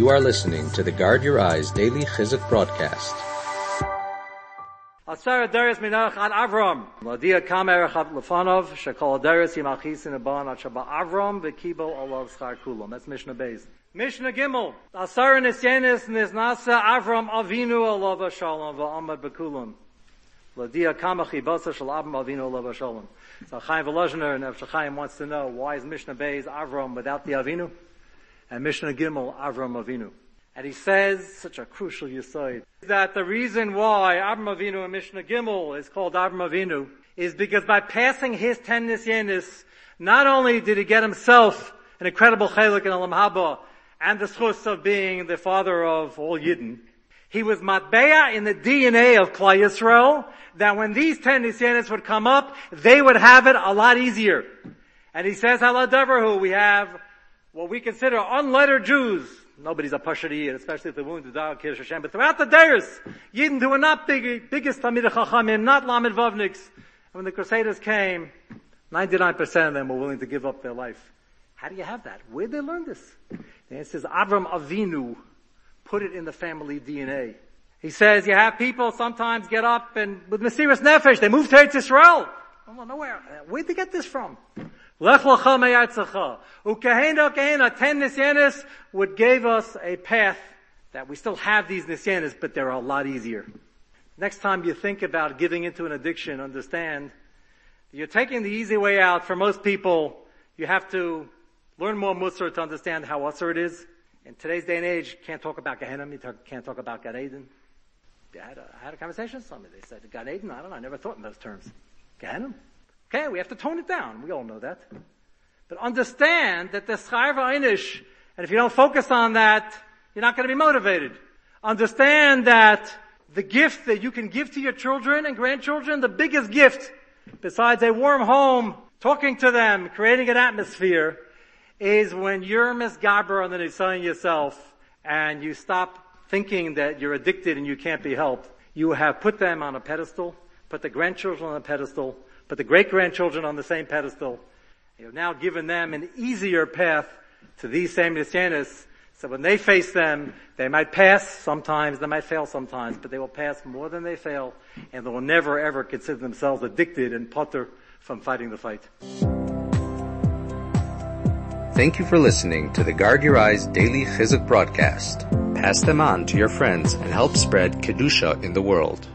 You are listening to the Guard Your Eyes Daily Chizuk broadcast. That's Mishnah Beis. Mishnah Gimel. Asara Nisyonos Nisnasa Avram Avinu Olav Shalom Va'amad Bekulam. Ladia Kamachi Basa Shal Avram Avinu Olav Shalom. So Chaim Volozhiner and Chaim wants to know why is Mishnah Beis Avram without the Avinu? And Mishnah Gimel Avram Avinu. And he says, such a crucial yisoid, that the reason why Avram Avinu and Mishnah Gimel is called Avram Avinu is because by passing his ten nisyonos, not only did he get himself an incredible chalik in Olam Haba and the zchus of being the father of all Yidden, he was matbeya in the DNA of Klal Yisrael that when these ten nisyonos would come up, they would have it a lot easier. And he says, Haladabrahu, we have what we consider unlettered Jews, Nobody's a pashari, especially if they're willing to die Kiddush Hashem. But throughout the days, Yidden who were not big, biggest Tamid Chachamim, not Lamed Vavniks, and when the Crusaders came, 99% of them were willing to give up their life. How do you have that? Where did they learn this? The answer is Avram Avinu put it in the family DNA. He says you have people sometimes get up and with Mesiris Nefesh, they move to Eretz Yisrael. Oh, nowhere. Where'd they get this from? Lech lecha meyatzacha. Ukehena kehena, ten nisyonos would give us a path that we still have these nisyonos, but they're a lot easier. Next time you think about giving into an addiction, understand you're taking the easy way out. For most people, you have to learn more Musar to understand how usher it is. In today's day and age, can't talk about Gehenna, you can't talk about Gan Eden. I had, a, I had a conversation with somebody. They said, Gan Eden? I don't know. I never thought in those terms. Gehenna? Okay, we have to tone it down. We all know that. But understand that the schar einish, and if you don't focus on that, you're not going to be motivated. Understand that the gift that you can give to your children and grandchildren, the biggest gift, besides a warm home, talking to them, creating an atmosphere, is when you're misgaber on the Nisayan yourself, and you stop thinking that you're addicted and you can't be helped. You have put them on a pedestal, put the grandchildren on a pedestal, put the great grandchildren on the same pedestal. You've now given them an easier path to these same nisyonos. So when they face them, they might pass sometimes, they might fail sometimes, but they will pass more than they fail, and they will never ever consider themselves addicted and putter from fighting the fight. Thank you for listening to the Guard Your Eyes Daily Chizuk broadcast. Pass them on to your friends and help spread Kedusha in the world.